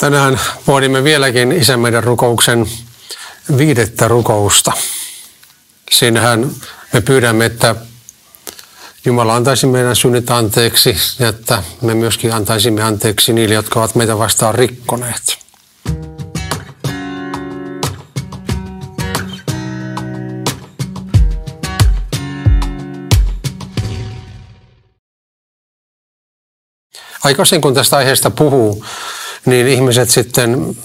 Tänään pohdimme vieläkin Isän meidän rukouksen viidettä rukousta. Siinähän me pyydämme, että Jumala antaisi meidän synnit anteeksi ja että me myöskin antaisimme anteeksi niille, jotka ovat meitä vastaan rikkoneet. Aikaisin kun tästä aiheesta puhuu, niin ihmiset sitten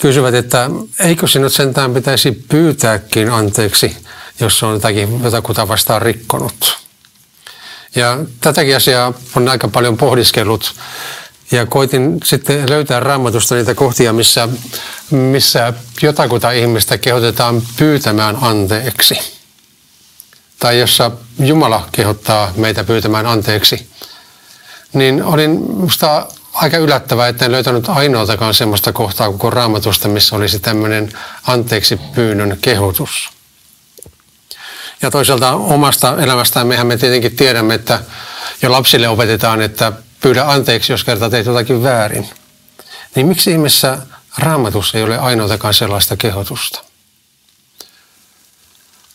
kysyvät, että eikö sinut sentään pitäisi pyytääkin anteeksi, jos on jotakin jotakuta vastaan rikkonut. Ja tätäkin asiaa on aika paljon pohdiskellut ja koitin sitten löytää raamatusta niitä kohtia, missä, missä jotakuta ihmistä kehotetaan pyytämään anteeksi. Tai jossa Jumala kehottaa meitä pyytämään anteeksi. Niin olin musta aika yllättävää, että en löytänyt ainoatakaan semmoista kohtaa koko raamatusta, missä olisi tämmöinen anteeksi pyynnön kehotus. Ja toisaalta omasta elämästään mehän me tietenkin tiedämme, että jo lapsille opetetaan, että pyydä anteeksi, jos kerta teet jotakin väärin. Niin miksi ihmeessä raamatussa ei ole ainoatakaan sellaista kehotusta?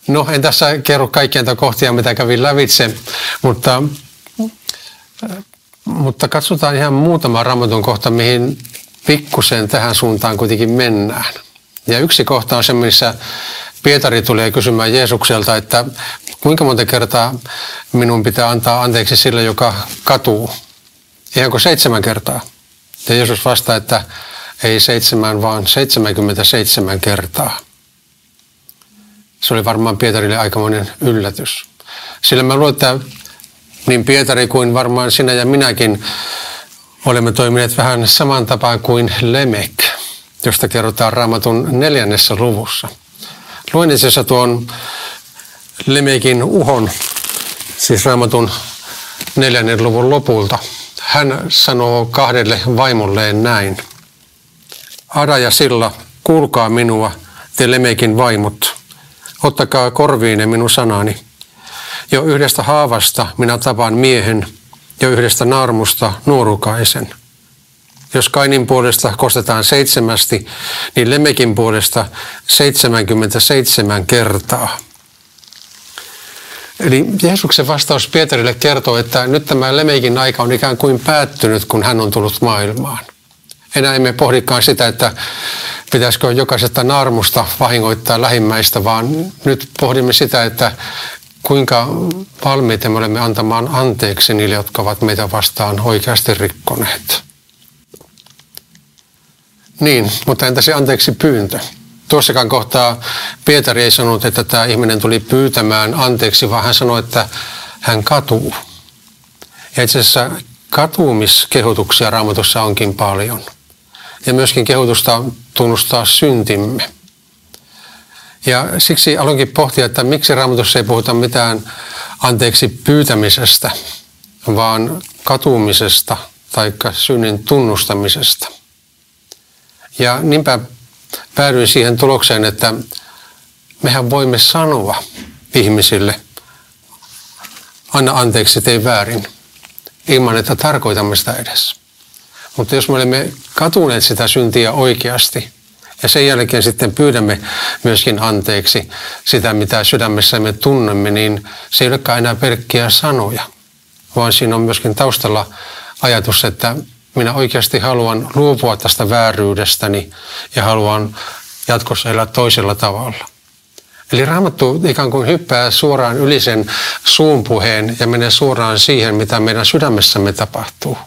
No, en tässä kerro kaikkia kohtia, mitä kävin lävitse, mutta mutta katsotaan ihan muutama raamatun kohta, mihin pikkusen tähän suuntaan kuitenkin mennään. Ja yksi kohta on se, missä Pietari tulee kysymään Jeesukselta, että kuinka monta kertaa minun pitää antaa anteeksi sille, joka katuu. Ihanko seitsemän kertaa? Ja Jeesus vastaa, että ei seitsemän, vaan 77 kertaa. Se oli varmaan Pietarille aikamoinen yllätys. Sillä mä luulen, että niin Pietari kuin varmaan sinä ja minäkin olemme toimineet vähän saman tapaan kuin Lemek, josta kerrotaan raamatun neljännessä luvussa. Luen itse tuon Lemekin uhon, siis raamatun neljännen luvun lopulta. Hän sanoo kahdelle vaimolleen näin. Ada ja Silla, kuulkaa minua, te Lemekin vaimot. Ottakaa korviine minun sanani jo yhdestä haavasta minä tapan miehen, jo yhdestä naarmusta nuorukaisen. Jos Kainin puolesta kostetaan seitsemästi, niin Lemekin puolesta 77 kertaa. Eli Jeesuksen vastaus Pietarille kertoo, että nyt tämä Lemekin aika on ikään kuin päättynyt, kun hän on tullut maailmaan. Enää emme pohdikaan sitä, että pitäisikö jokaisesta naarmusta vahingoittaa lähimmäistä, vaan nyt pohdimme sitä, että kuinka valmiita me olemme antamaan anteeksi niille, jotka ovat meitä vastaan oikeasti rikkoneet. Niin, mutta entä se anteeksi pyyntö? Tuossakaan kohtaa Pietari ei sanonut, että tämä ihminen tuli pyytämään anteeksi, vaan hän sanoi, että hän katuu. Ja itse asiassa katumiskehotuksia raamatussa onkin paljon. Ja myöskin kehotusta tunnustaa syntimme. Ja siksi aloinkin pohtia, että miksi raamatussa ei puhuta mitään anteeksi pyytämisestä, vaan katumisesta tai synnin tunnustamisesta. Ja niinpä päädyin siihen tulokseen, että mehän voimme sanoa ihmisille, anna anteeksi, tei väärin, ilman että tarkoitamme sitä edes. Mutta jos me olemme katuneet sitä syntiä oikeasti, ja sen jälkeen sitten pyydämme myöskin anteeksi sitä, mitä sydämessämme tunnemme, niin se ei olekaan enää pelkkiä sanoja, vaan siinä on myöskin taustalla ajatus, että minä oikeasti haluan luopua tästä vääryydestäni ja haluan jatkossa elää toisella tavalla. Eli Raamattu ikään kuin hyppää suoraan yli sen suunpuheen ja menee suoraan siihen, mitä meidän sydämessämme tapahtuu.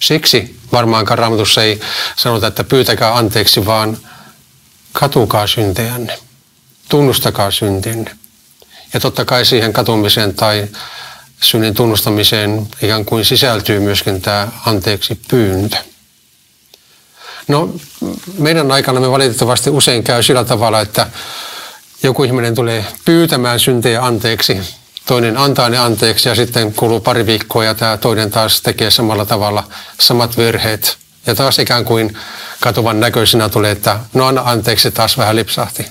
Siksi varmaankaan raamatussa ei sanota, että pyytäkää anteeksi, vaan katukaa syntejänne. Tunnustakaa syntinne. Ja totta kai siihen katumiseen tai synnin tunnustamiseen ikään kuin sisältyy myöskin tämä anteeksi pyyntö. No, meidän aikana me valitettavasti usein käy sillä tavalla, että joku ihminen tulee pyytämään syntejä anteeksi toinen antaa ne anteeksi ja sitten kuluu pari viikkoa ja tämä toinen taas tekee samalla tavalla samat virheet. Ja taas ikään kuin katuvan näköisenä tulee, että no anna anteeksi, taas vähän lipsahti.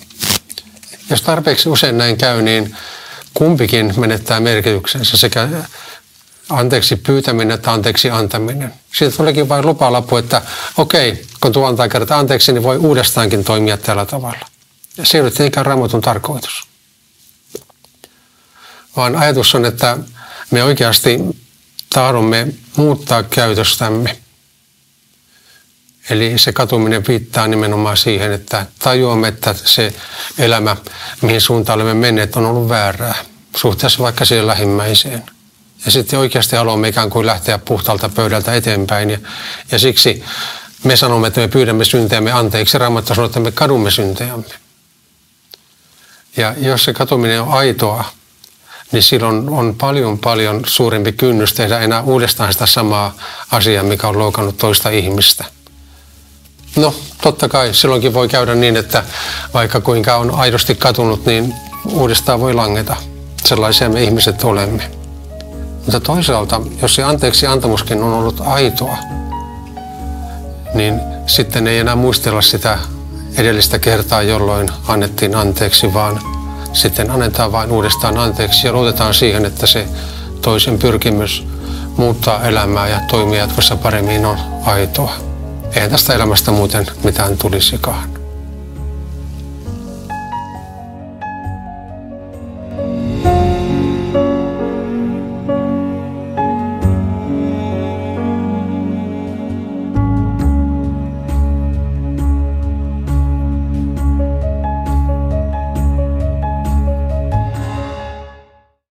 Jos tarpeeksi usein näin käy, niin kumpikin menettää merkityksensä sekä anteeksi pyytäminen tai anteeksi antaminen. Siitä tulikin vain lupalappu, että okei, kun tuo antaa kertaa anteeksi, niin voi uudestaankin toimia tällä tavalla. Ja se ei ole tietenkään raamatun tarkoitus. Vaan ajatus on, että me oikeasti tahdomme muuttaa käytöstämme. Eli se katuminen viittaa nimenomaan siihen, että tajuamme, että se elämä, mihin suuntaan olemme menneet, on ollut väärää suhteessa vaikka siihen lähimmäiseen. Ja sitten oikeasti haluamme ikään kuin lähteä puhtaalta pöydältä eteenpäin. Ja, ja siksi me sanomme, että me pyydämme syntejämme anteeksi. Raamattu sanoo, että me kadumme syntejämme. Ja jos se katuminen on aitoa, niin silloin on paljon paljon suurempi kynnys tehdä enää uudestaan sitä samaa asiaa, mikä on loukannut toista ihmistä. No, totta kai silloinkin voi käydä niin, että vaikka kuinka on aidosti katunut, niin uudestaan voi langeta. Sellaisia me ihmiset olemme. Mutta toisaalta, jos se anteeksi antamuskin on ollut aitoa, niin sitten ei enää muistella sitä edellistä kertaa, jolloin annettiin anteeksi, vaan sitten annetaan vain uudestaan anteeksi ja luotetaan siihen, että se toisen pyrkimys muuttaa elämää ja toimia jatkossa paremmin on aitoa. Eihän tästä elämästä muuten mitään tulisikaan.